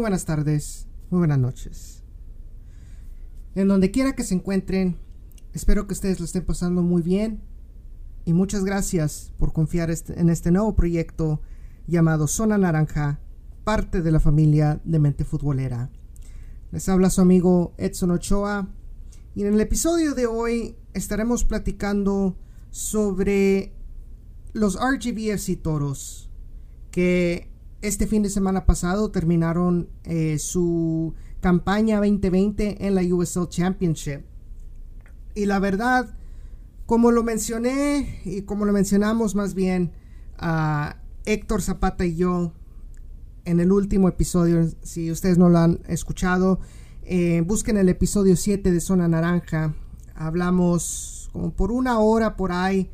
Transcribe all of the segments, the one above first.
buenas tardes, muy buenas noches. En donde quiera que se encuentren, espero que ustedes lo estén pasando muy bien y muchas gracias por confiar este, en este nuevo proyecto llamado Zona Naranja, parte de la familia de Mente Futbolera. Les habla su amigo Edson Ochoa y en el episodio de hoy estaremos platicando sobre los RGBFC Toros que este fin de semana pasado terminaron eh, su campaña 2020 en la USL Championship. Y la verdad, como lo mencioné y como lo mencionamos más bien a Héctor Zapata y yo en el último episodio, si ustedes no lo han escuchado, eh, busquen el episodio 7 de Zona Naranja. Hablamos como por una hora por ahí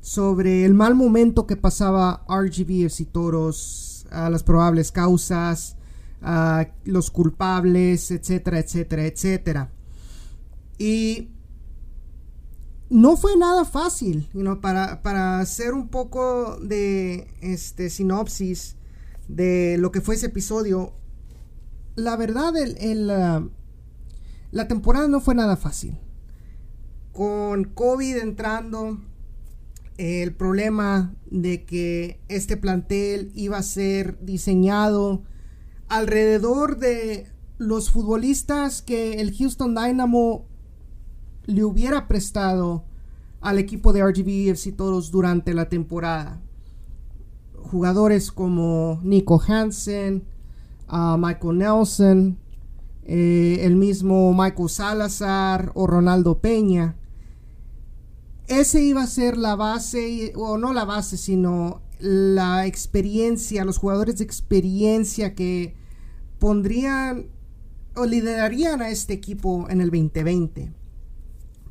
sobre el mal momento que pasaba RGBFC Toros a las probables causas, a los culpables, etcétera, etcétera, etcétera. Y no fue nada fácil, para, para, hacer un poco de este, sinopsis de lo que fue ese episodio. La verdad, el, la temporada no fue nada fácil. Con COVID entrando, el problema de que este plantel iba a ser diseñado alrededor de los futbolistas que el Houston Dynamo le hubiera prestado al equipo de RGB FC Toros durante la temporada. Jugadores como Nico Hansen, uh, Michael Nelson, eh, el mismo Michael Salazar o Ronaldo Peña ese iba a ser la base, o no la base, sino la experiencia, los jugadores de experiencia que pondrían o liderarían a este equipo en el 2020.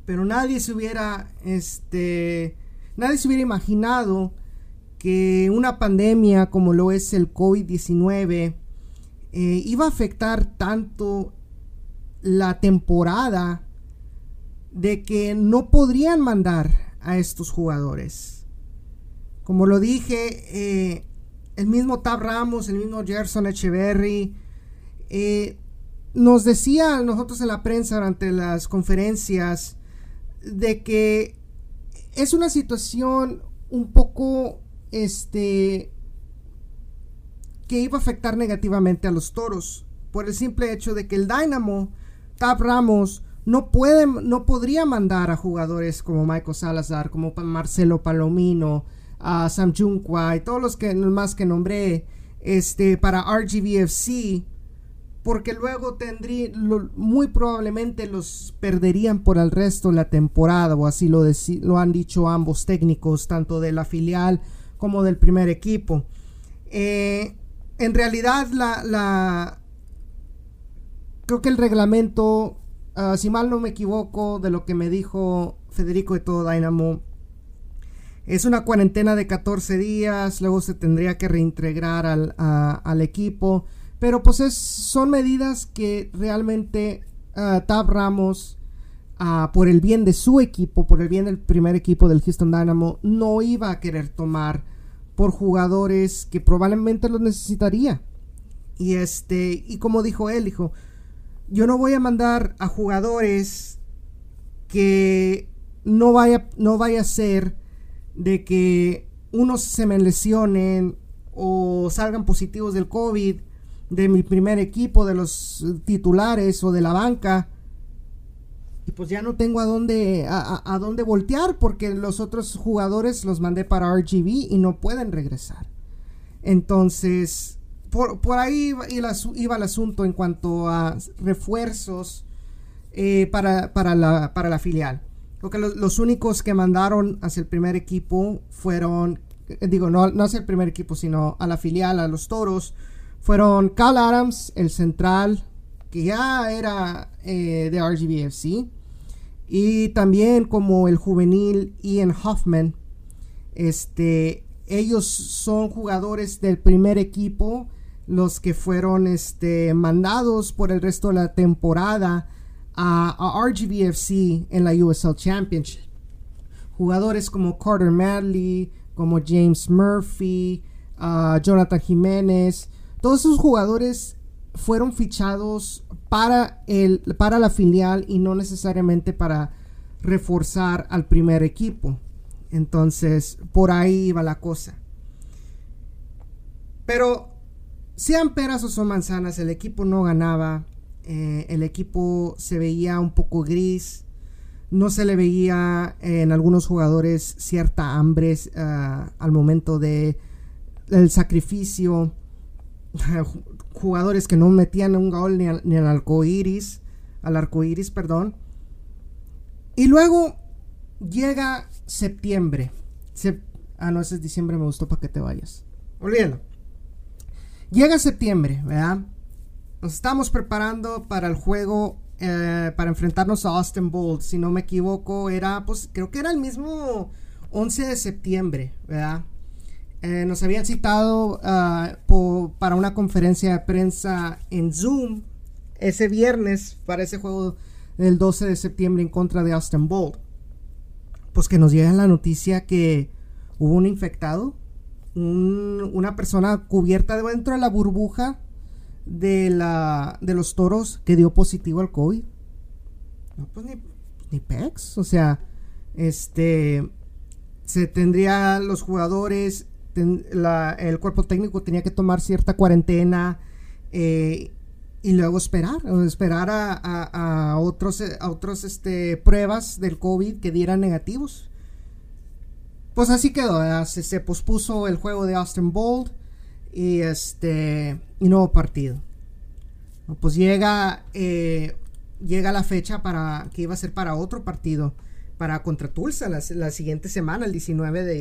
Pero nadie se hubiera, este, nadie se hubiera imaginado que una pandemia como lo es el COVID-19 eh, iba a afectar tanto la temporada de que no podrían mandar a estos jugadores. Como lo dije, eh, el mismo Tab Ramos, el mismo Gerson Echeverry, eh, nos decía nosotros en la prensa durante las conferencias de que es una situación un poco este que iba a afectar negativamente a los toros por el simple hecho de que el Dynamo Tab Ramos no no podría mandar a jugadores como Michael Salazar, como Marcelo Palomino, a Sam Junkwa y todos los que más que nombré este para RGBFC porque luego tendría muy probablemente los perderían por el resto de la temporada o así lo, lo han dicho ambos técnicos tanto de la filial como del primer equipo. Eh, en realidad la, la creo que el reglamento Ah, si mal no me equivoco de lo que me dijo Federico de todo Dynamo, es una cuarentena de 14 días, luego se tendría que reintegrar al, equipo, pero pues es, son medidas que realmente uh, Tab Ramos, ah, por el bien de su equipo, por el bien del primer equipo del Houston Dynamo, no iba a querer tomar por jugadores que probablemente los necesitaría. Y este, y como dijo él, dijo, yo no voy a mandar a jugadores que no vaya, no vaya a ser de que unos se me lesionen o salgan positivos del COVID de mi primer equipo, de los titulares o de la banca. Y pues ya no tengo a dónde, a, dónde voltear porque los otros jugadores los mandé para RGB y no pueden regresar. Entonces, por, por ahí iba, el asunto en cuanto a refuerzos eh, para, para, la, para la filial. Creo que los, únicos que mandaron hacia el primer equipo fueron, eh, digo, no, no hacia el primer equipo, sino a la filial, a los toros, fueron Cal Adams, el central, que ya era eh, de RGBFC, y también como el juvenil Ian Hoffman, este, ellos son jugadores del primer equipo los que fueron este, mandados por el resto de la temporada a, RGBFC en la USL Championship. Jugadores como Carter Madley, como James Murphy, uh, Jonathan Jiménez, todos esos jugadores fueron fichados para, el, para la filial y no necesariamente para reforzar al primer equipo. Entonces, por ahí iba la cosa. Pero, sean peras o son manzanas, el equipo no ganaba. Eh, el equipo se veía un poco gris. No se le veía en algunos jugadores cierta hambre ah, al momento de el sacrificio. jugadores que no metían un gol ni al, arco iris, al arco iris, perdón. Y luego llega septiembre. ah, no, ese es diciembre, me gustó para que te vayas. Olvídalo. Llega septiembre, ¿verdad? Nos estamos preparando para el juego, eh, para enfrentarnos a Austin Bolt. Si no me equivoco, era, pues, creo que era el mismo 11 de septiembre, ¿verdad? Eh, nos habían citado ah, para una conferencia de prensa en Zoom ese viernes para ese juego del 12 de septiembre en contra de Austin Bolt. Pues que nos llega la noticia que hubo un infectado, una persona cubierta dentro de la burbuja de, la, de los toros que dio positivo al COVID. No, pues ni, ni PEX, o sea, este, se tendría los jugadores el cuerpo técnico tenía que tomar cierta cuarentena eh, y luego esperar, esperar a, otros, a otros este, pruebas del COVID que dieran negativos. Pues así quedó, se, pospuso el juego de Austin Bold y este y nuevo partido. Pues llega eh, llega la fecha para que iba a ser para otro partido para contra Tulsa la, siguiente semana, el 19 de,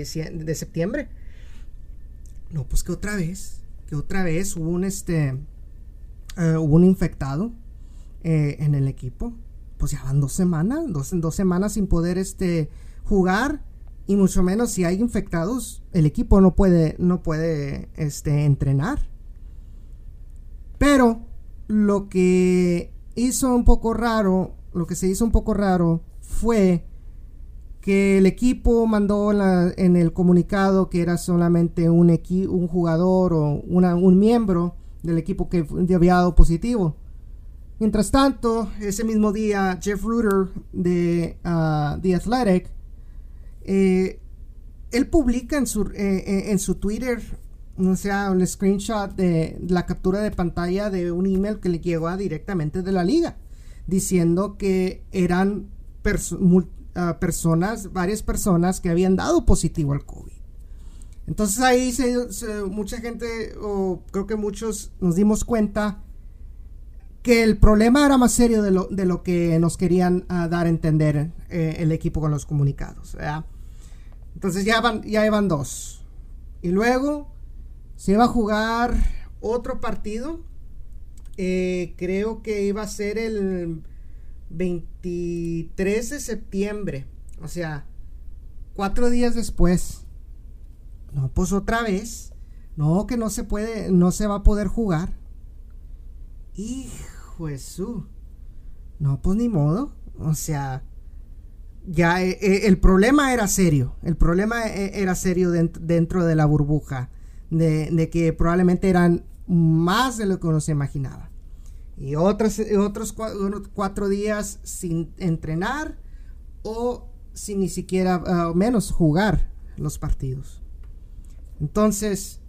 de septiembre. No, pues que otra vez, que otra vez hubo un este, eh, hubo un infectado eh, en el equipo. Pues ya van dos semanas, dos, dos semanas sin poder este, jugar y mucho menos si hay infectados, el equipo no puede, no puede este, entrenar. Pero lo que hizo un poco raro, lo que se hizo un poco raro fue que el equipo mandó en el comunicado que era solamente un, un jugador o un miembro del equipo que había dado positivo. Mientras tanto, ese mismo día, Jeff Ruder de uh, The Athletic, eh, él publica en su, eh, eh, en su Twitter, o sea, un screenshot de la captura de pantalla de un email que le llegó directamente de la liga, diciendo que eran personas, varias personas que habían dado positivo al COVID. Entonces ahí mucha gente, o creo que muchos nos dimos cuenta que el problema era más serio de lo, de lo que nos querían ah, dar a entender el equipo con los comunicados. Entonces ya van, ya van dos. Y luego se iba a jugar otro partido. Eh, creo que iba a ser el 23 de septiembre. O sea, cuatro días después. No, pues otra vez. No, que no se puede, no se va a poder jugar. Hijo Jesús. No, pues ni modo. O sea, ya eh, eh, el problema era serio. El problema eh, era serio dentro, de la burbuja. De, que probablemente eran más de lo que uno se imaginaba y otros, otros cuatro, días sin entrenar o sin ni siquiera, uh, menos jugar los partidos. Entonces,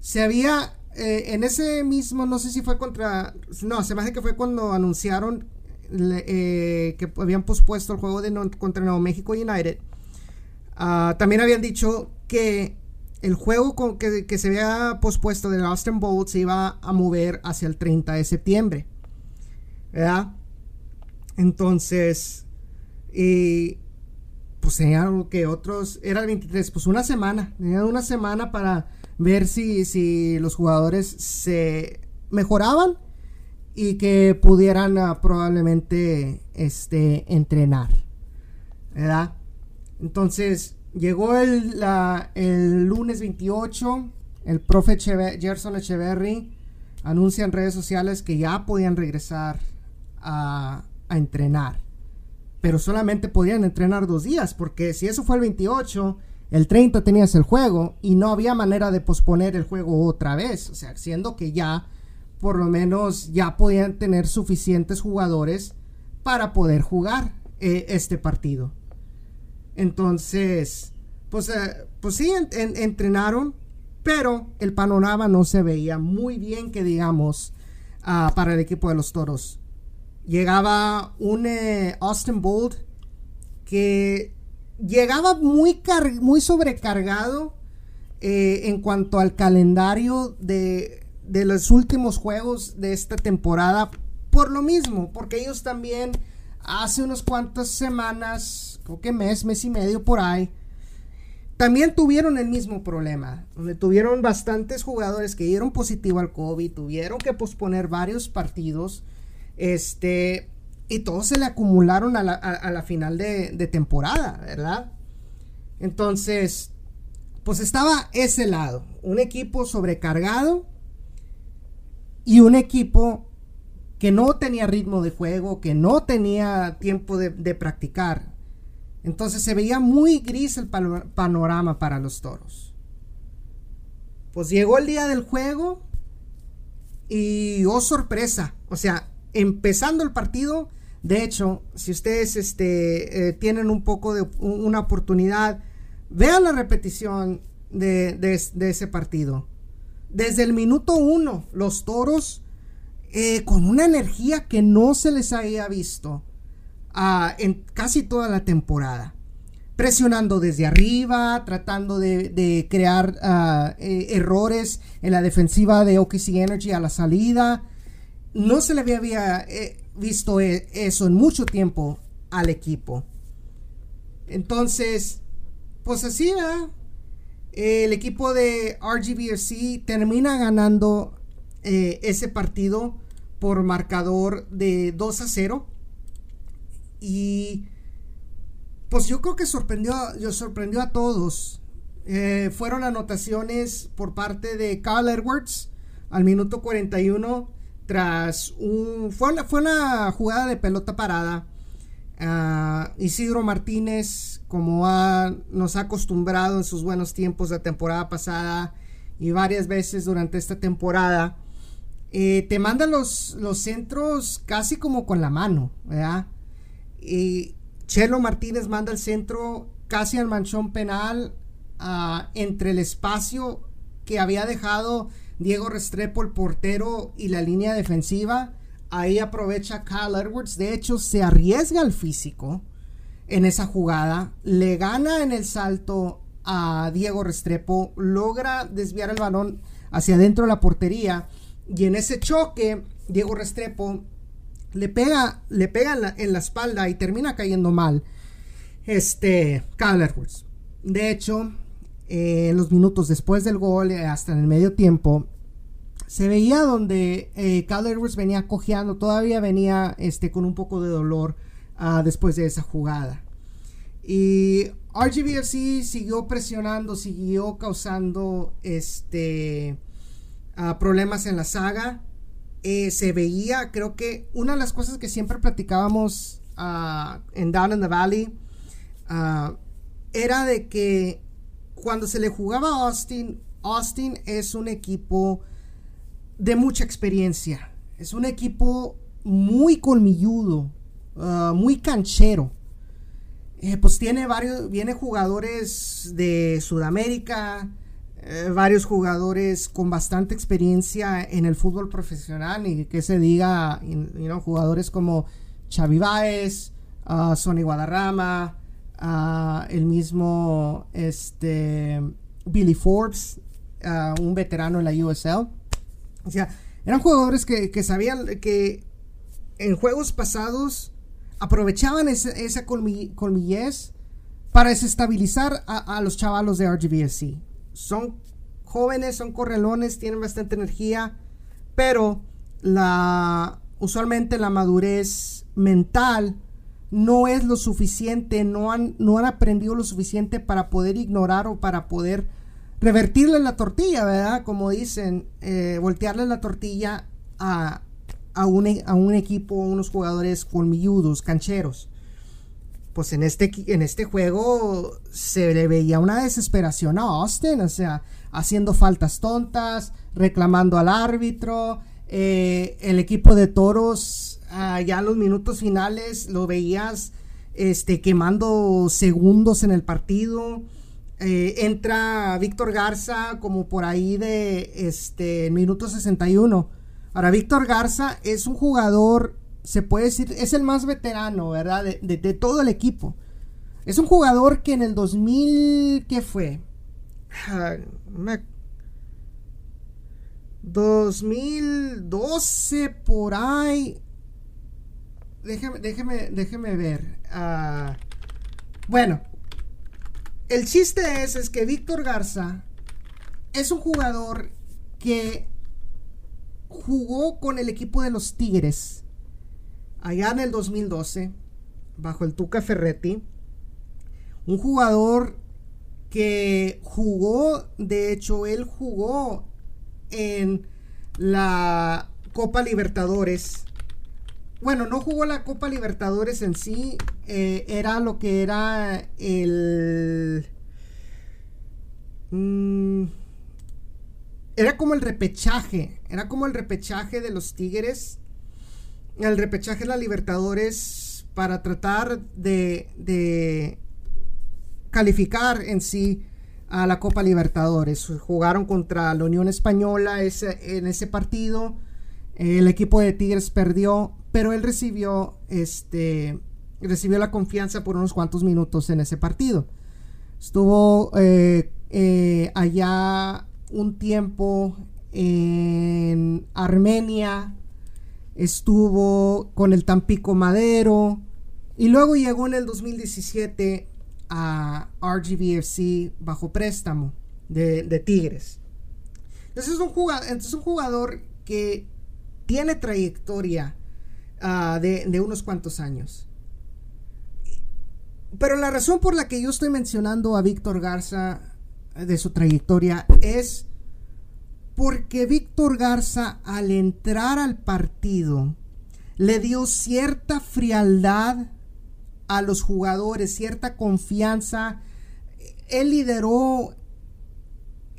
se había, en ese mismo, no sé si fue contra, no, se me hace que fue cuando anunciaron eh, que habían pospuesto el juego de contra Nuevo México United. Uh, también habían dicho que el juego que, se había pospuesto del Austin Bowl se iba a mover hacia el 30 de septiembre. ¿Verdad? Entonces, y pues era que otros, era el 23, pues una semana, tenía una semana para ver si, si los jugadores se mejoraban y que pudieran ah, probablemente este, entrenar. ¿Verdad? Entonces, Llegó el, el lunes 28, el profe Gerson Echeverry anuncia en redes sociales que ya podían regresar a, entrenar. Pero solamente podían entrenar dos días, porque si eso fue el 28, el 30 tenías el juego y no había manera de posponer el juego otra vez. O sea, siendo que ya, por lo menos, ya podían tener suficientes jugadores para poder jugar eh, este partido. Entonces, pues, eh, pues sí, entrenaron, pero el panorama no se veía muy bien, que digamos, ah, para el equipo de los toros. Llegaba un eh, Austin Bold que llegaba muy, muy sobrecargado en cuanto al calendario de, de, los últimos juegos de esta temporada. Por lo mismo, porque ellos también hace unas cuantas semanas, creo que mes, mes y medio por ahí, también tuvieron el mismo problema, donde tuvieron bastantes jugadores que dieron positivo al COVID, tuvieron que posponer varios partidos, este, y todos se le acumularon a la, final de, temporada, ¿verdad? Entonces, pues estaba ese lado, un equipo sobrecargado y un equipo que no tenía ritmo de juego, que no tenía tiempo de, de practicar. Entonces se veía muy gris el panorama para los toros. Pues llegó el día del juego y oh sorpresa, o sea, empezando el partido, de hecho, si ustedes este, eh, tienen un poco de una oportunidad, vean la repetición de, ese partido. Desde el minuto uno, los toros, eh, con una energía que no se les había visto ah, en casi toda la temporada. Presionando desde arriba, tratando de, crear eh, errores en la defensiva de OKC Energy a la salida. No se le había visto e, eso en mucho tiempo al equipo. Entonces, pues así, El equipo de RGBFC termina ganando eh, ese partido por marcador de 2 a 0. Y pues yo creo que sorprendió, yo sorprendió a todos. Eh, fueron anotaciones por parte de Carl Edwards al minuto 41 tras un... Fue una, fue una jugada de pelota parada. Isidro Martínez, como nos ha acostumbrado en sus buenos tiempos de temporada pasada y varias veces durante esta temporada, eh, te manda los, centros casi como con la mano, ¿verdad? Y Chelo Martínez manda el centro casi al manchón penal entre el espacio que había dejado Diego Restrepo, el portero y la línea defensiva. Ahí aprovecha Kyle Edwards. De hecho, se arriesga al físico en esa jugada. Le gana en el salto a Diego Restrepo. Logra desviar el balón hacia adentro de la portería. Y en ese choque, Diego Restrepo le pega, le pega en la, espalda y termina cayendo mal. Este, Kyle Edwards. De hecho, eh, los minutos después del gol, eh, hasta en el medio tiempo, se veía donde eh, Edwards venía cojeando, todavía venía este, con un poco de dolor ah, después de esa jugada. Y RGBFC siguió presionando, siguió causando este, ah, problemas en la saga. Eh, se veía, creo que una de las cosas que siempre platicábamos ah, en Down in the Valley era de que cuando se le jugaba a Austin, Austin es un equipo de mucha experiencia. Es un equipo muy colmilludo, ah, muy canchero. Eh, pues tiene varios, viene jugadores de Sudamérica, eh, varios jugadores con bastante experiencia en el fútbol profesional y que se diga, jugadores como Xavi Baez, uh, Sonny Guadarrama, ah, el mismo este, Billy Forbes, un veterano en la USL. O sea, eran jugadores que, sabían que en juegos pasados aprovechaban esa colmillez para desestabilizar a, los chavalos de RGBSC. Son jóvenes, son correlones, tienen bastante energía, pero la usualmente la madurez mental no es lo suficiente, no han, no han aprendido lo suficiente para poder ignorar o para poder revertirle la tortilla, ¿verdad? Como dicen, eh, voltearle la tortilla a, a, un, a un equipo, unos jugadores colmilludos, cancheros. pues en este, en este juego se le veía una desesperación a Austin, o sea, haciendo faltas tontas, reclamando al árbitro. Eh, el equipo de toros, ah, ya en los minutos finales, lo veías este, quemando segundos en el partido. Eh, entra Víctor Garza como por ahí de este minuto 61. Ahora, Víctor Garza es un jugador, se puede decir, es el más veterano, ¿verdad? De, todo el equipo. Es un jugador que en el 2000, ¿qué fue? 2012 ah, por ahí. Déjeme, déjeme, déjeme ver. Ah, bueno, el chiste es, es que Víctor Garza es un jugador que jugó con el equipo de los Tigres allá en el 2012 bajo el Tuca Ferretti. Un jugador que jugó, de hecho, él jugó en la Copa Libertadores. Bueno, no jugó la Copa Libertadores en sí, eh, era lo que era el... Mm, era como el repechaje, era como el repechaje de los Tigres, el repechaje de la Libertadores para tratar de, de calificar en sí a la Copa Libertadores. Jugaron contra la Unión Española en ese partido. El equipo de Tigres perdió, pero él recibió este recibió la confianza por unos cuantos minutos en ese partido. Estuvo eh, eh, allá un tiempo en Armenia, estuvo con el Tampico Madero y luego llegó en el 2017 a RGBFC bajo préstamo de, Tigres. Entonces es, un jugador, es un jugador que tiene trayectoria ah, de, unos cuantos años. Pero la razón por la que yo estoy mencionando a Víctor Garza de su trayectoria es porque Víctor Garza al entrar al partido le dio cierta frialdad a los jugadores, cierta confianza. Él lideró,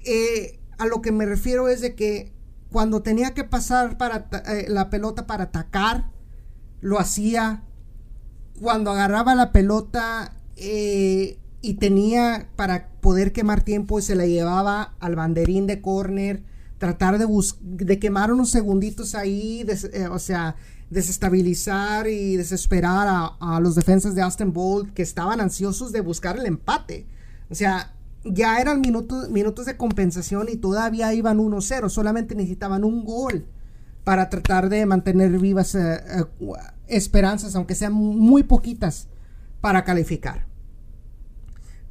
eh, a lo que me refiero es de que cuando tenía que pasar para eh, la pelota para atacar, lo hacía. Cuando agarraba la pelota, eh, y tenía para poder quemar tiempo y se la llevaba al banderín de corner, tratar de, de quemar unos segunditos ahí, eh, o sea, desestabilizar y desesperar a, los defensas de Austin Bolt que estaban ansiosos de buscar el empate. O sea, ya eran minutos, minutos de compensación y todavía iban 1-0, solamente necesitaban un gol para tratar de mantener vivas eh, eh, esperanzas, aunque sean muy poquitas, para calificar.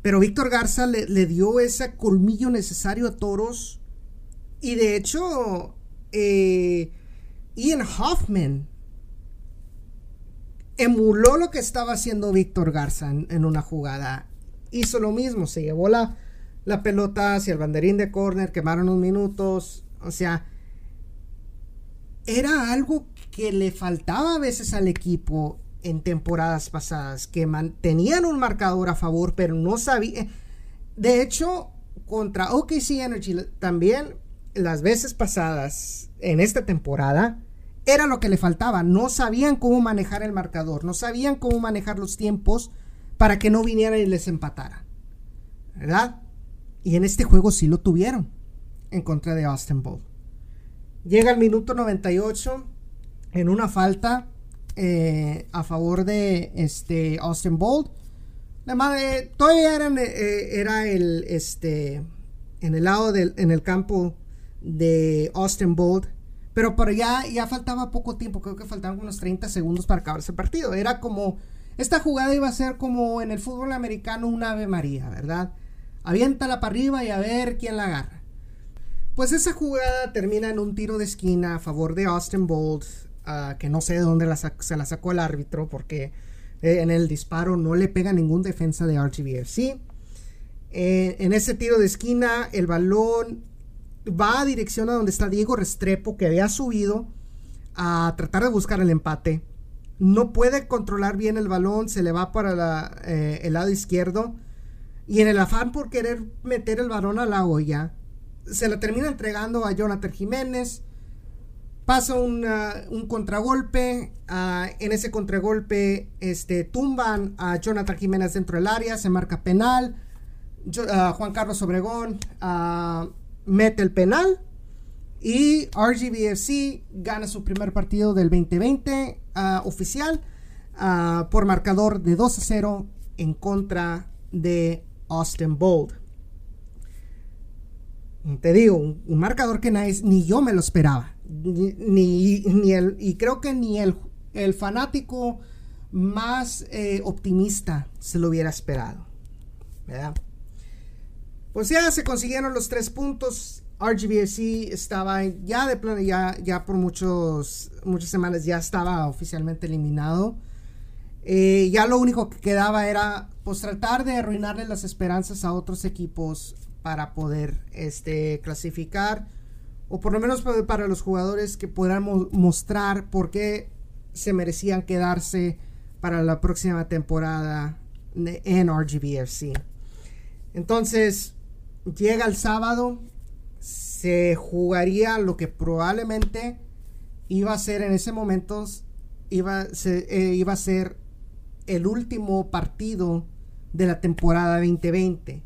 Pero Víctor Garza le, dio ese colmillo necesario a Toros. Y de hecho, eh, Ian Hoffman emuló lo que estaba haciendo Víctor Garza en, una jugada. Hizo lo mismo, se llevó la, la pelota hacia el banderín de córner, quemaron unos minutos. O sea, era algo que le faltaba a veces al equipo en temporadas pasadas que tenían un marcador a favor, pero no sabían. De hecho, contra OKC Energy también las veces pasadas en esta temporada era lo que le faltaba. No sabían cómo manejar el marcador, no sabían cómo manejar los tiempos para que no vinieran y les empatara. ¿Verdad? Y en este juego sí lo tuvieron en contra de Austin Ball. Llega el minuto 98 en una falta eh, a favor de este Austin Bolt. Además, todavía eh, era el este en el lado del en el campo de Austin Bolt. Pero por ya, ya faltaba poco tiempo, creo que faltaban unos 30 segundos para acabar ese partido. Era como, esta jugada iba a ser como en el fútbol americano un ave maría, ¿verdad? Aviéntala para arriba y a ver quién la agarra. Pues esa jugada termina en un tiro de esquina a favor de Austin Bolt que no sé de dónde se la sacó el árbitro porque eh, en el disparo no le pega ningún defensa de RGBFC. Eh, en ese tiro de esquina el balón va a dirección a donde está Diego Restrepo que había subido a tratar de buscar el empate no puede controlar bien el balón, se le va para eh, el lado izquierdo y en el afán por querer meter el balón a la olla, se la termina entregando a Jonathan Jiménez. Pasa un contragolpe. Ah, en ese contragolpe este, tumban a Jonathan Jiménez dentro del área. Se marca penal. Ah, Juan Carlos Obregón ah, mete el penal. Y RGBFC gana su primer partido del 2020 oficial por marcador de 2 a 0 en contra de Austin Bold. Te digo, un, marcador que ni yo me lo esperaba. Ni, el, y creo que ni el, el fanático más eh, optimista se lo hubiera esperado. Pues ya se consiguieron los tres puntos. RGBSC estaba ya de plano, ya, ya por muchos, muchas semanas ya estaba oficialmente eliminado. Eh, ya lo único que quedaba era pues tratar de arruinarle las esperanzas a otros equipos para poder este, clasificar o por lo menos para los jugadores que puedan mostrar por qué se merecían quedarse para la próxima temporada en RGBFC. Entonces, llega el sábado, se jugaría lo que probablemente iba a ser en ese momento, iba, eh, iba a ser el último partido de la temporada 2020.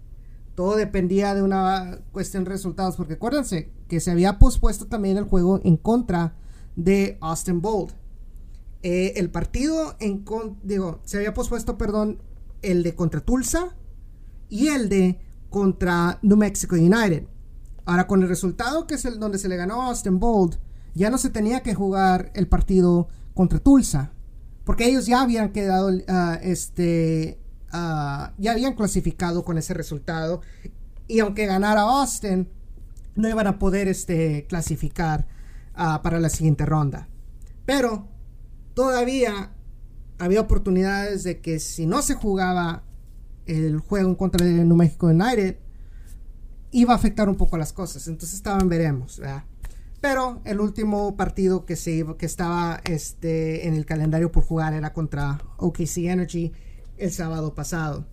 Todo dependía de una cuestión de resultados, porque acuérdense que se había pospuesto también el juego en contra de Austin Bold. Eh, el partido en digo, se había pospuesto, perdón, el de contra Tulsa y el de contra New Mexico United. Ahora con el resultado que es el donde se le ganó a Austin Bold, ya no se tenía que jugar el partido contra Tulsa, porque ellos ya habían quedado, uh, este, uh, ya habían clasificado con ese resultado. Y aunque ganara Austin, no iban a poder este, clasificar uh, para la siguiente ronda. Pero todavía había oportunidades de que si no se jugaba el juego en contra de New Mexico United, iba a afectar un poco las cosas. Entonces estaban, veremos. Pero el último partido que, se, que estaba este, en el calendario por jugar era contra OKC Energy el sábado pasado.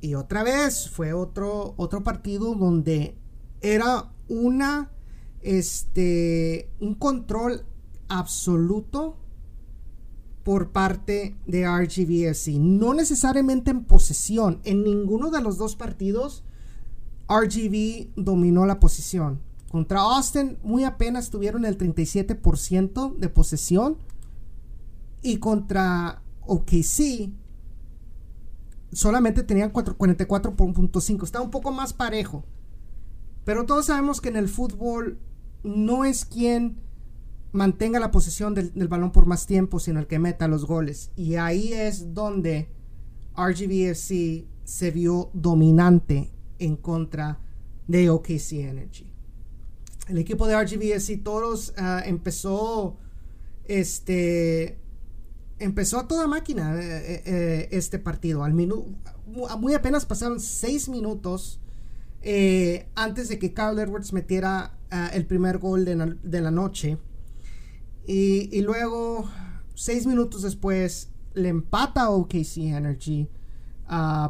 Y otra vez fue otro, otro partido donde era una, este, un control absoluto por parte de RGBFC. No necesariamente en posesión. En ninguno de los dos partidos RGB dominó la posición contra Austin muy apenas tuvieron el 37% de posesión. Y contra OKC solamente tenían 44.5. Está un poco más parejo. Pero todos sabemos que en el fútbol no es quien mantenga la posesión del, balón por más tiempo, sino el que meta los goles. Y ahí es donde RGBFC se vio dominante en contra de OKC Energy el equipo de RGBSC todos uh, empezó este empezó a toda máquina eh, eh, eh, este partido al minuto muy apenas pasaron seis minutos antes de que Carl Edwards metiera el primer gol de, la noche y, luego seis minutos después le empata a OKC Energy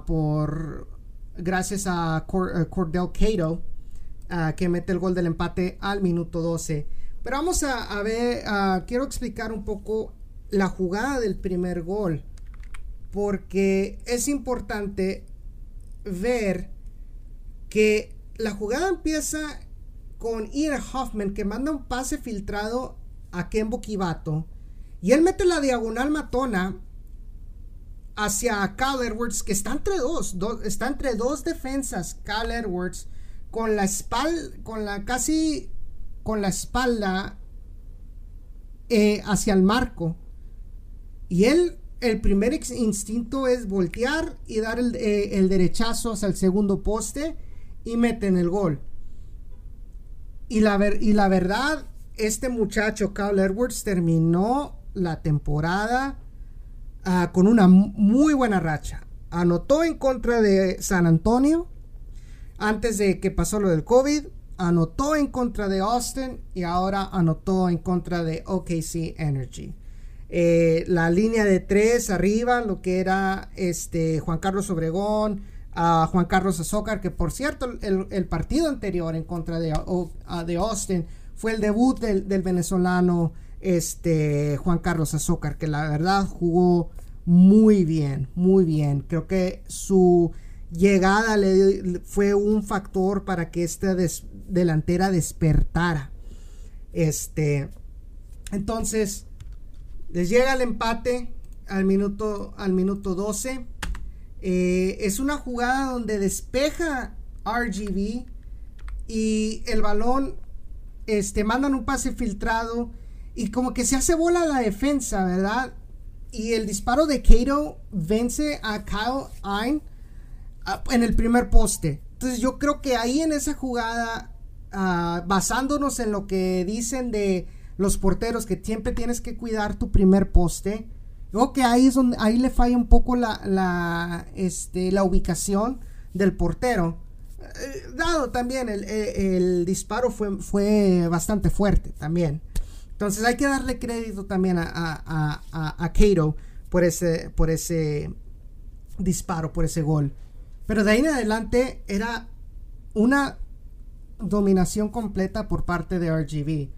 por gracias a Cordell Cato que mete el gol del empate al minuto 12. Pero vamos a, ver, quiero explicar un poco la jugada del primer gol. Porque es importante ver que la jugada empieza con Ian Hoffman que manda un pase filtrado a Kembo Kibato. Y él mete la diagonal matona hacia Cal Edwards, que está entre dos, está entre dos defensas, Cal Edwards con la espalda, con la casi con la espalda eh, hacia el marco. Y él, el primer instinto es voltear y dar el, eh, derechazo hacia el segundo poste y meten el gol. Y la, y la verdad, este muchacho, Carl Edwards, terminó la temporada ah, con una muy buena racha. Anotó en contra de San Antonio antes de que pasó lo del COVID, anotó en contra de Austin y ahora anotó en contra de OKC Energy. Eh, la línea de tres arriba, lo que era este Juan Carlos Obregón, a Juan Carlos Azócar, que por cierto el, partido anterior en contra de, de Austin fue el debut del, venezolano este, Juan Carlos Azócar, que la verdad jugó muy bien, muy bien. Creo que su llegada le, fue un factor para que esta delantera despertara. Este, entonces, les llega el empate al minuto, al minuto 12. Eh, es una jugada donde despeja RGB y el balón, este, mandan un pase filtrado y como que se hace bola la defensa, ¿verdad? Y el disparo de Cato vence a Kyle Ein ah, en el primer poste. Entonces yo creo que ahí en esa jugada, ah, basándonos en lo que dicen de los porteros que siempre tienes que cuidar tu primer poste, creo que ahí es donde ahí le falla un poco la, la, este, la ubicación del portero. Eh, dado también el, el, disparo fue, fue bastante fuerte también. Entonces hay que darle crédito también a, a, a, a Cato por ese, por ese disparo, por ese gol. Pero de ahí en adelante era una dominación completa por parte de RGB.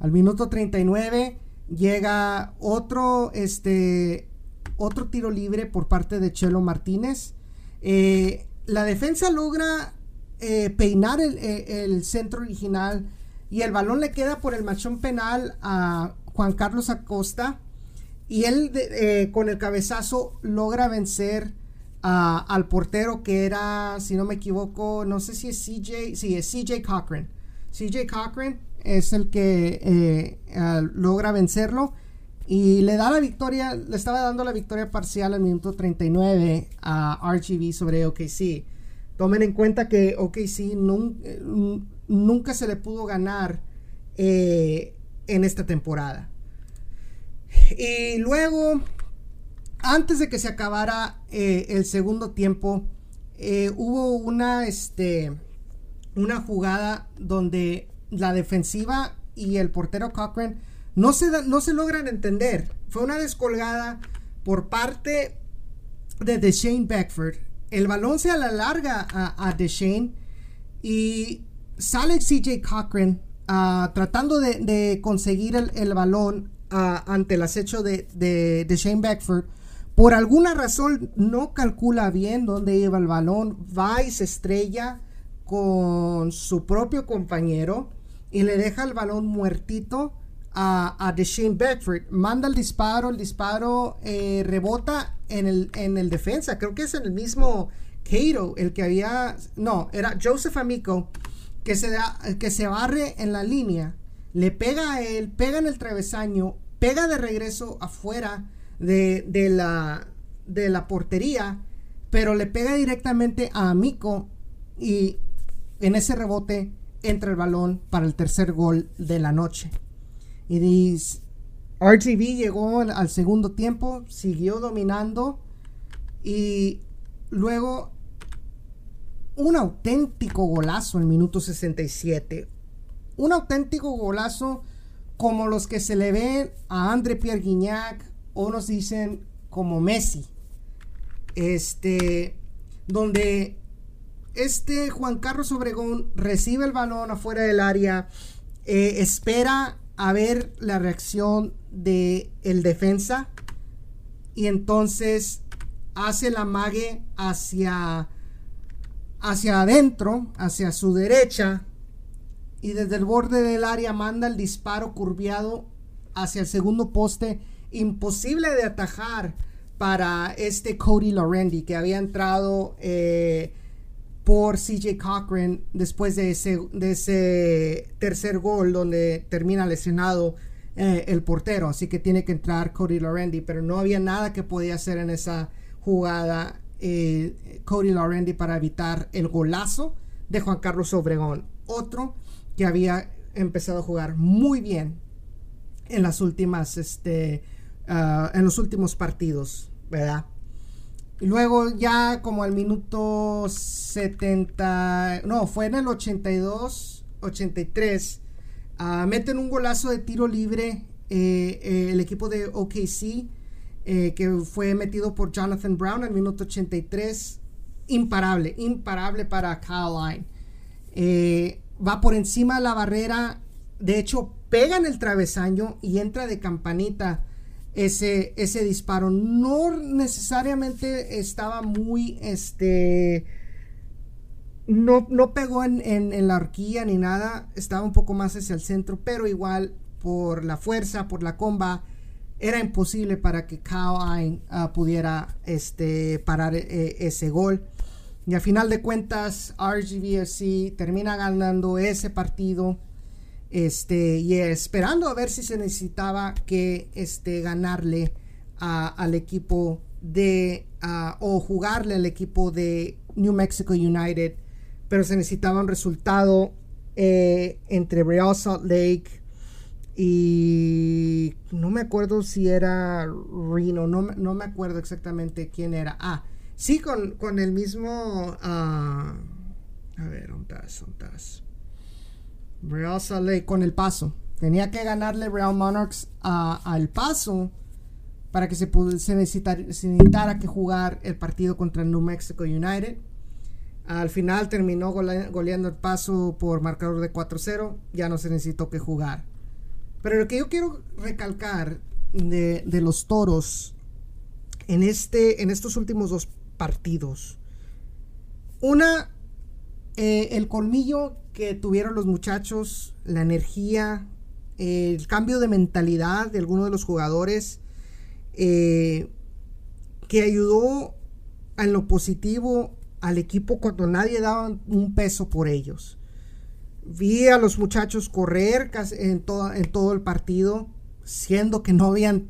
Al minuto 39 llega otro, este, otro tiro libre por parte de Chelo Martínez. Eh, la defensa logra eh, peinar el centro original y el balón le queda por el machón penal a Juan Carlos Acosta y él eh, con el cabezazo logra vencer al portero que era, si no me equivoco, no sé si es CJ, sí, es CJ Cochran. CJ Cochran es el que eh, logra vencerlo y le da la victoria, le estaba dando la victoria parcial al minuto 39 a RGB sobre OKC. Tomen en cuenta que OKC nunca, nunca se le pudo ganar eh, en esta temporada. Y luego, antes de que se acabara eh, el segundo tiempo, eh, hubo una, este, una jugada donde la defensiva y el portero Cochran no se, no se logran entender. Fue una descolgada por parte de Deshane Beckford. El balón se alarga a, a Deshane y sale CJ Cochran ah, tratando de, conseguir el, balón ah, ante el acecho de, de, Shane Beckford. Por alguna razón no calcula bien dónde iba el balón, va y se estrella con su propio compañero y le deja el balón muertito a, a Shane Beckford. Manda el disparo, el disparo eh, rebota en el, en el defensa. Creo que es en el mismo Cato, el que había. No, era Joseph Amico que se, da, que se barre en la línea, le pega a él, pega en el travesaño, pega de regreso afuera de, la, de la portería, pero le pega directamente a Amico y en ese rebote entra el balón para el tercer gol de la noche. Y dice, RGB llegó al segundo tiempo, siguió dominando y luego un auténtico golazo en minuto 67. Un auténtico golazo como los que se le ven a André Pierre Guignac o nos dicen como Messi. Este, donde este Juan Carlos Obregón recibe el balón afuera del área, eh, espera a ver la reacción de el defensa y entonces hace la mague hacia hacia adentro, hacia su derecha, y desde el borde del área manda el disparo curviado hacia el segundo poste, imposible de atajar para este Cody Lorendi que había entrado eh, por CJ Cochran después de ese, de ese tercer gol donde termina lesionado eh, el portero. Así que tiene que entrar Cody Lorendi, pero no había nada que podía hacer en esa jugada eh, Cody Lorendi para evitar el golazo de Juan Carlos Obregón. Otro que había empezado a jugar muy bien en las últimas, este, ah, en los últimos partidos, ¿verdad? Y luego ya como al minuto 70, no, fue en el 82, 83, uh, meten un golazo de tiro libre eh, el equipo de OKC, que fue metido por Jonathan Brown en minuto 83. Imparable, imparable para Caroline. va por encima de la barrera. De hecho, pega en el travesaño y entra de campanita ese, ese disparo. No necesariamente estaba muy, este, no, no pegó en, la horquilla ni nada, estaba un poco más hacia el centro, pero igual por la fuerza, por la comba, era imposible para que Kyle uh, pudiera este, parar eh, ese gol. Y a final de cuentas, RGVFC termina ganando ese partido este, y esperando a ver si se necesitaba que este, ganarle al equipo de, o jugarle al equipo de New Mexico United, pero se necesitaba un resultado eh, entre Real Salt Lake y no me acuerdo si era Reno, no, no me acuerdo exactamente quién era. Ah, sí, con, el mismo... Ah, a ver, ¿dónde estás? Real Salt con el paso. Tenía que ganarle Real Monarchs al paso para que se, se, necesitara, que jugar el partido contra New Mexico United. Al final terminó goleando el paso por marcador de 4-0. Ya no se necesitó que jugar. Pero lo que yo quiero recalcar de, los toros en, este, en estos últimos dos partidos. Una, eh, el colmillo que tuvieron los muchachos, la energía, el cambio de mentalidad de algunos de los jugadores, eh, que ayudó en lo positivo al equipo cuando nadie daba un peso por ellos. Vi a los muchachos correr en todo, en todo el partido, siendo que no habían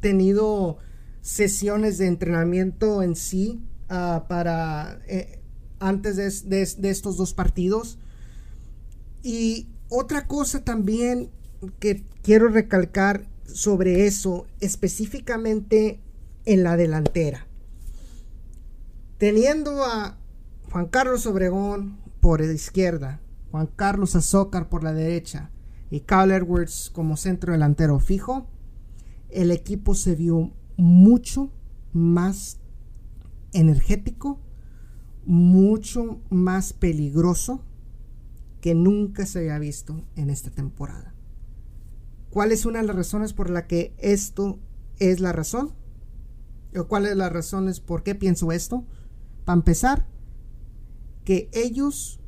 tenido sesiones de entrenamiento en sí ah, para eh, antes de, estos dos partidos. Y otra cosa también que quiero recalcar sobre eso, específicamente en la delantera. Teniendo a Juan Carlos Obregón por la izquierda, Juan Carlos Azócar por la derecha y Kyle Edwards como centro delantero fijo, el equipo se vio mucho más energético, mucho más peligroso que nunca se había visto en esta temporada. ¿Cuál es una de las razones por la que esto es la razón? ¿O cuáles son las razones por qué pienso esto? Para empezar, que ellos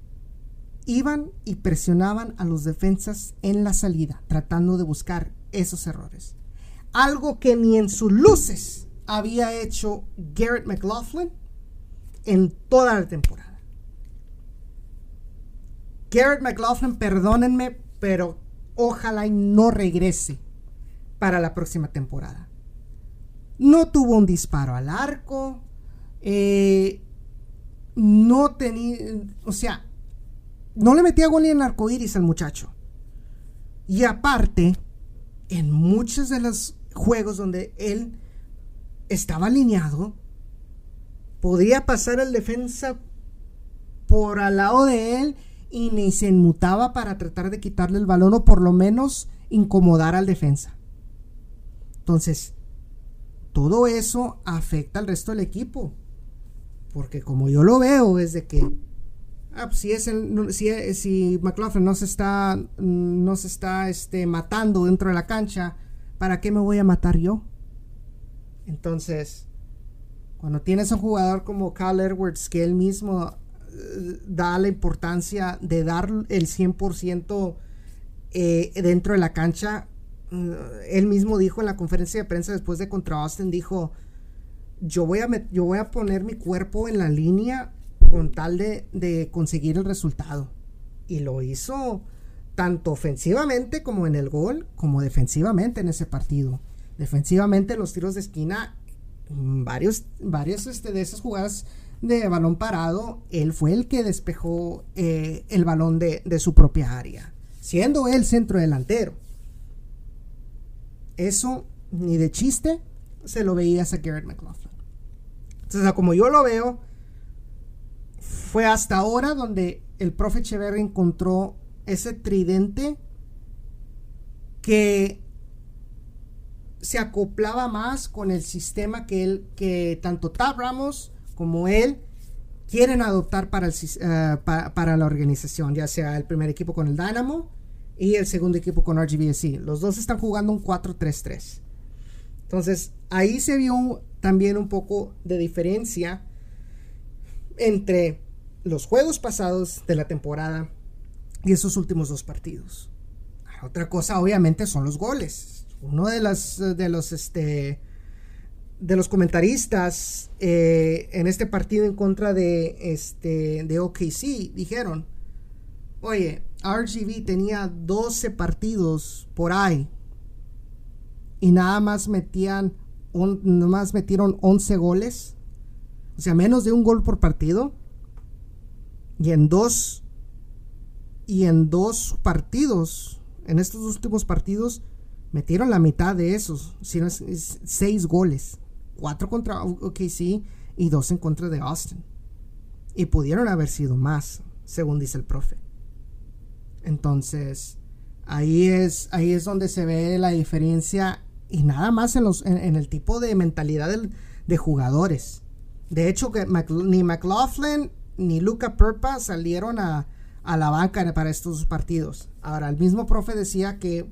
iban y presionaban a los defensas en la salida, tratando de buscar esos errores. Algo que ni en sus luces había hecho Garrett McLaughlin en toda la temporada. Garrett McLaughlin, perdónenme, pero ojalá y no regrese para la próxima temporada. No tuvo un disparo al arco. Eh, no tenía. O sea, no le metía gol ni en arco iris al muchacho. Y aparte, en muchos de los juegos donde él estaba alineado, podía pasar el defensa por al lado de él y ni se enmutaba para tratar de quitarle el balón o por lo menos incomodar al defensa. Entonces, todo eso afecta al resto del equipo. Porque como yo lo veo es de que ah, pues, si, es el, si, si McLaughlin no se está, no se está este, matando dentro de la cancha, ¿para qué me voy a matar yo? Entonces, cuando tienes un jugador como Kyle Edwards que él mismo da la importancia de dar el 100% eh, dentro de la cancha. Mm, él mismo dijo en la conferencia de prensa después de contra Austin, dijo, yo voy a, yo voy a poner mi cuerpo en la línea con tal de, conseguir el resultado. Y lo hizo tanto ofensivamente como en el gol, como defensivamente en ese partido. Defensivamente los tiros de esquina, varios, varios este, de esas jugadas de balón parado, él fue el que despejó eh, el balón de, su propia área, siendo él centro delantero. Eso, ni de chiste, se lo veías a Garrett McLaughlin. Entonces, como yo lo veo, fue hasta ahora donde el profe Echeverry encontró ese tridente que se acoplaba más con el sistema que él, que tanto Tab Ramos como él quieren adoptar para, el, eh, para la organización, ya sea el primer equipo con el Dynamo y el segundo equipo con RGBSC. Los dos están jugando un 4-3-3. Entonces, ahí se vio también un poco de diferencia entre los juegos pasados de la temporada y esos últimos dos partidos. Otra cosa, obviamente, son los goles. Uno de las de los este de los comentaristas eh, en este partido en contra de este de OKC dijeron, oye, RGB tenía 12 partidos por ahí y nada más metían más metieron 11 goles, o sea, menos de un gol por partido y en dos y en dos partidos, en estos últimos partidos metieron la mitad de esos, sino seis goles. Cuatro contra OKC y dos en contra de Austin. Y pudieron haber sido más, según dice el profe. Entonces, ahí es, ahí es donde se ve la diferencia y nada más en, los, en, el tipo de mentalidad de jugadores. De hecho, que ni McLaughlin ni Luca Perpa salieron a, a la banca para estos partidos. Ahora, el mismo profe decía que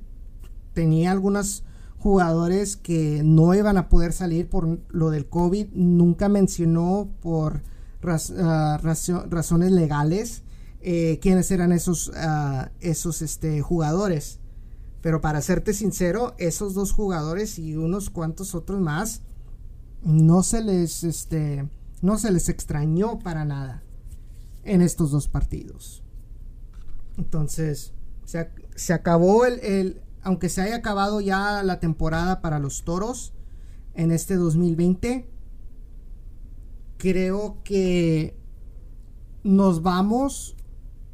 tenía algunos jugadores que no iban a poder salir por lo del COVID. Nunca mencionó por ah, razones legales eh, quiénes eran esos, ah, esos este, jugadores. Pero para serte sincero, esos dos jugadores y unos cuantos otros más no se les, este, no se les extrañó para nada en estos dos partidos. Entonces, se, se acabó el, aunque se haya acabado ya la temporada para los toros en este 2020, creo que nos vamos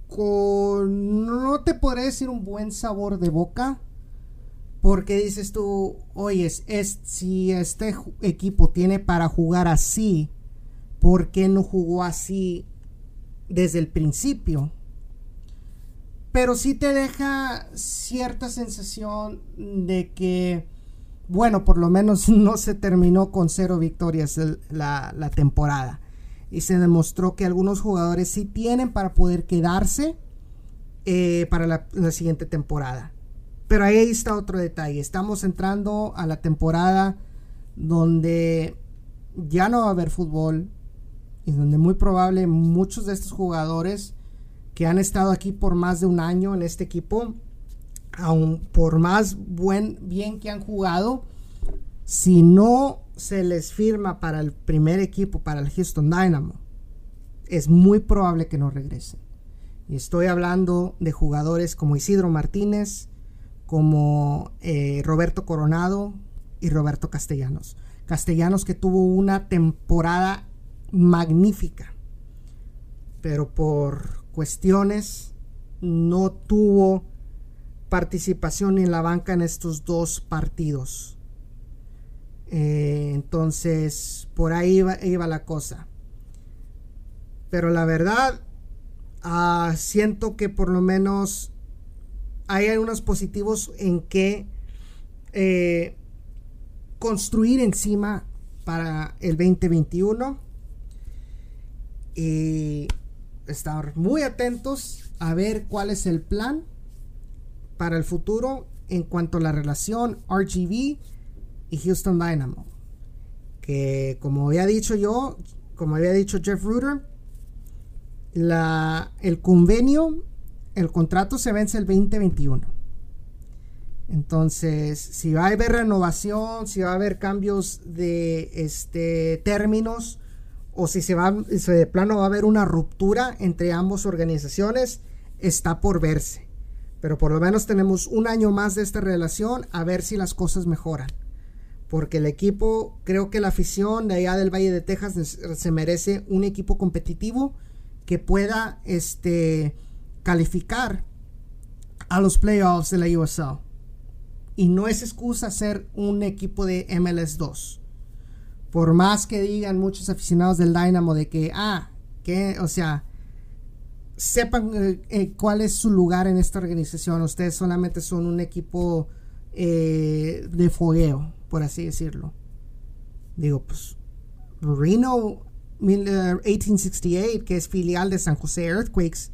con, no te podré decir un buen sabor de boca, porque dices tú, oye, es, si este equipo tiene para jugar así, ¿por qué no jugó así desde el principio? Pero sí te deja cierta sensación de que, bueno, por lo menos no se terminó con cero victorias la, temporada. Y se demostró que algunos jugadores sí tienen para poder quedarse eh, para la, la siguiente temporada. Pero ahí está otro detalle. Estamos entrando a la temporada donde ya no va a haber fútbol y donde muy probable muchos de estos jugadores que han estado aquí por más de un año en este equipo, aun por más buen bien que han jugado, si no se les firma para el primer equipo, para el Houston Dynamo, es muy probable que no regresen. Y estoy hablando de jugadores como Isidro Martínez, como eh, Roberto Coronado y Roberto Castellanos. Castellanos que tuvo una temporada magnífica, pero por cuestiones, no tuvo participación en la banca en estos dos partidos. Eh, entonces, por ahí iba, la cosa. Pero la verdad, ah, siento que por lo menos hay algunos positivos en que eh, construir encima para el 2021. Y estar muy atentos a ver cuál es el plan para el futuro en cuanto a la relación RGV y Houston Dynamo. Que como había dicho yo, como había dicho Jeff Ruder, la, el convenio, el contrato se vence el 2021. Entonces, si va a haber renovación, si va a haber cambios de este, términos, o si se va, si de plano va a haber una ruptura entre ambas organizaciones, está por verse. Pero por lo menos tenemos un año más de esta relación a ver si las cosas mejoran. Porque el equipo, creo que la afición de allá del Valle de Texas se merece un equipo competitivo que pueda este, calificar a los playoffs de la USL. Y no es excusa ser un equipo de MLS 2 por más que digan muchos aficionados del Dynamo de que, ah, que, o sea, sepan eh, eh, cuál es su lugar en esta organización. Ustedes solamente son un equipo eh, de fogueo, por así decirlo. Digo, pues Reno 1868, que es filial de San José Earthquakes,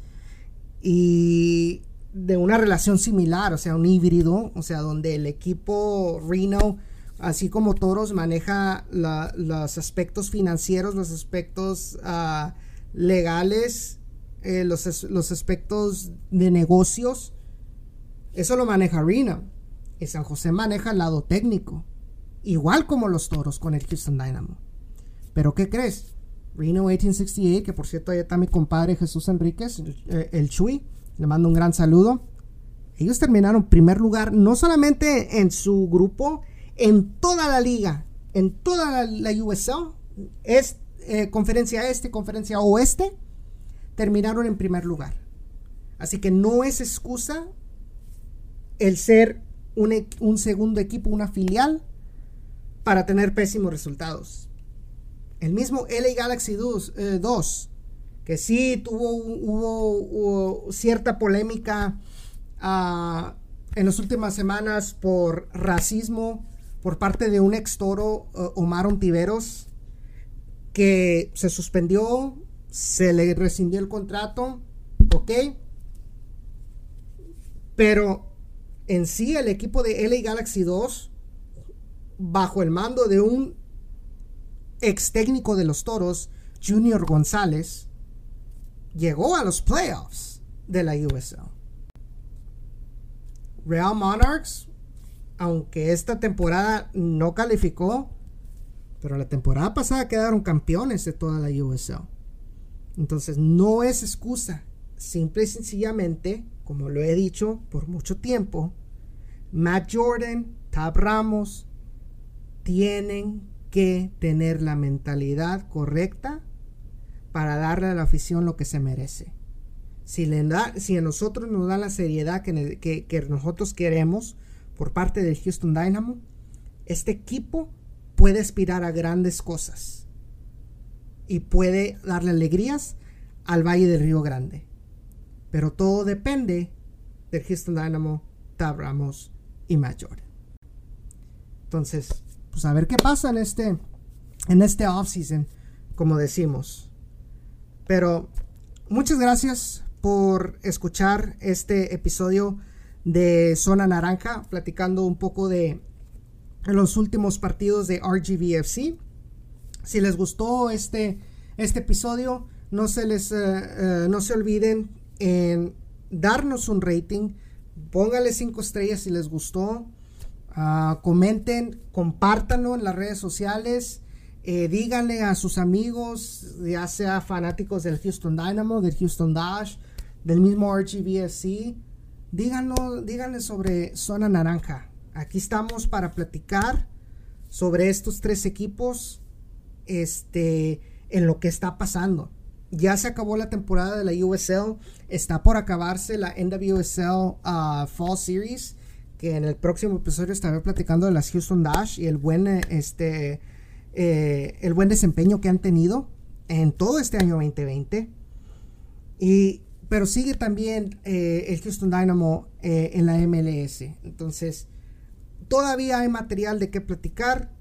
y de una relación similar, o sea, un híbrido, o sea, donde el equipo Reno, así como Toros, maneja los aspectos financieros, los aspectos ah, legales, eh, los, los, aspectos de negocios, eso lo maneja Reno. Y San José maneja el lado técnico, igual como los Toros con el Houston Dynamo. Pero ¿qué crees? Reno 1868, que por cierto ahí está mi compadre Jesús Enríquez, el, eh, el Chuy, le mando un gran saludo. Ellos terminaron primer lugar, no solamente en su grupo, en toda la liga, en toda la, USL, es, eh, conferencia este, conferencia oeste, terminaron en primer lugar. Así que no es excusa el ser un, un segundo equipo, una filial, para tener pésimos resultados. El mismo LA Galaxy 2, eh, que sí tuvo hubo, cierta polémica uh, en las últimas semanas por racismo por parte de un ex toro, uh, Omar Ontiveros, que se suspendió, se le rescindió el contrato, ¿ok? Pero en sí el equipo de LA Galaxy 2, bajo el mando de un ex técnico de los toros, Junior González, llegó a los playoffs de la USL. Real Monarchs, aunque esta temporada no calificó, pero la temporada pasada quedaron campeones de toda la USL. Entonces no es excusa, simple y sencillamente, como lo he dicho por mucho tiempo, Matt Jordan, Tab Ramos, tienen que tener la mentalidad correcta para darle a la afición lo que se merece. Si, a nosotros nos da la seriedad que, que, nosotros queremos por parte del Houston Dynamo, este equipo puede aspirar a grandes cosas y puede darle alegrías al Valle del Río Grande. Pero todo depende del Houston Dynamo, Tab Ramos y Mayor. Entonces, pues a ver qué pasa en este, en este offseason, como decimos. Pero muchas gracias por escuchar este episodio de Zona Naranja, platicando un poco de los últimos partidos de RGVFC. Si les gustó este, este episodio, no se les eh, eh, no se olviden en darnos un rating. Pónganle cinco estrellas si les gustó. Ah, comenten, compártanlo en las redes sociales. Eh, díganle a sus amigos, ya sea fanáticos del Houston Dynamo, del Houston Dash, del mismo RGVFC, díganlo, díganle sobre Zona Naranja. Aquí estamos para platicar sobre estos tres equipos, este, en lo que está pasando. Ya se acabó la temporada de la USL, está por acabarse la NWSL uh, Fall Series, que en el próximo episodio estaré platicando de las Houston Dash y el buen, este, eh, el buen desempeño que han tenido en todo este año 2020. Y, pero sigue también eh, el Houston Dynamo eh, en la MLS. Entonces, todavía hay material de qué platicar.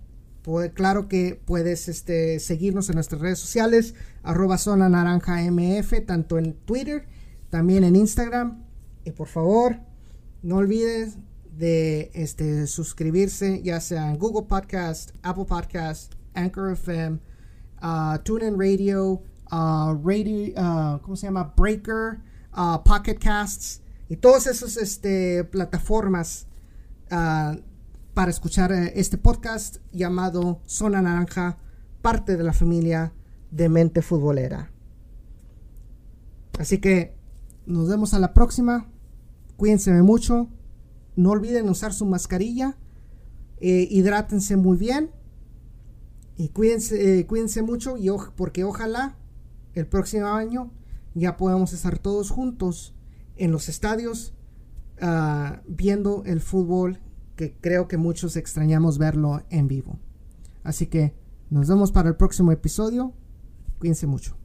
claro que puedes este, seguirnos en nuestras redes sociales, arroba zona naranja MF, tanto en Twitter, también en Instagram. Y por favor, no olvides de este, suscribirse, ya sea en Google Podcast, Apple Podcast, Anchor FM, uh, TuneIn Radio, uh, Radio, uh, ¿cómo se llama? Breaker, uh, Pocket Casts y todas esas este, plataformas uh, para escuchar eh, este podcast llamado Zona Naranja, parte de la familia de Mente Futbolera. Así que nos vemos a la próxima. Cuídense mucho. No olviden usar su mascarilla. Eh, hidrátense muy bien. Y cuídense, eh, cuídense mucho y porque ojalá el próximo año ya podamos estar todos juntos en los estadios ah, viendo el fútbol que creo que muchos extrañamos verlo en vivo. Así que nos vemos para el próximo episodio. Cuídense mucho.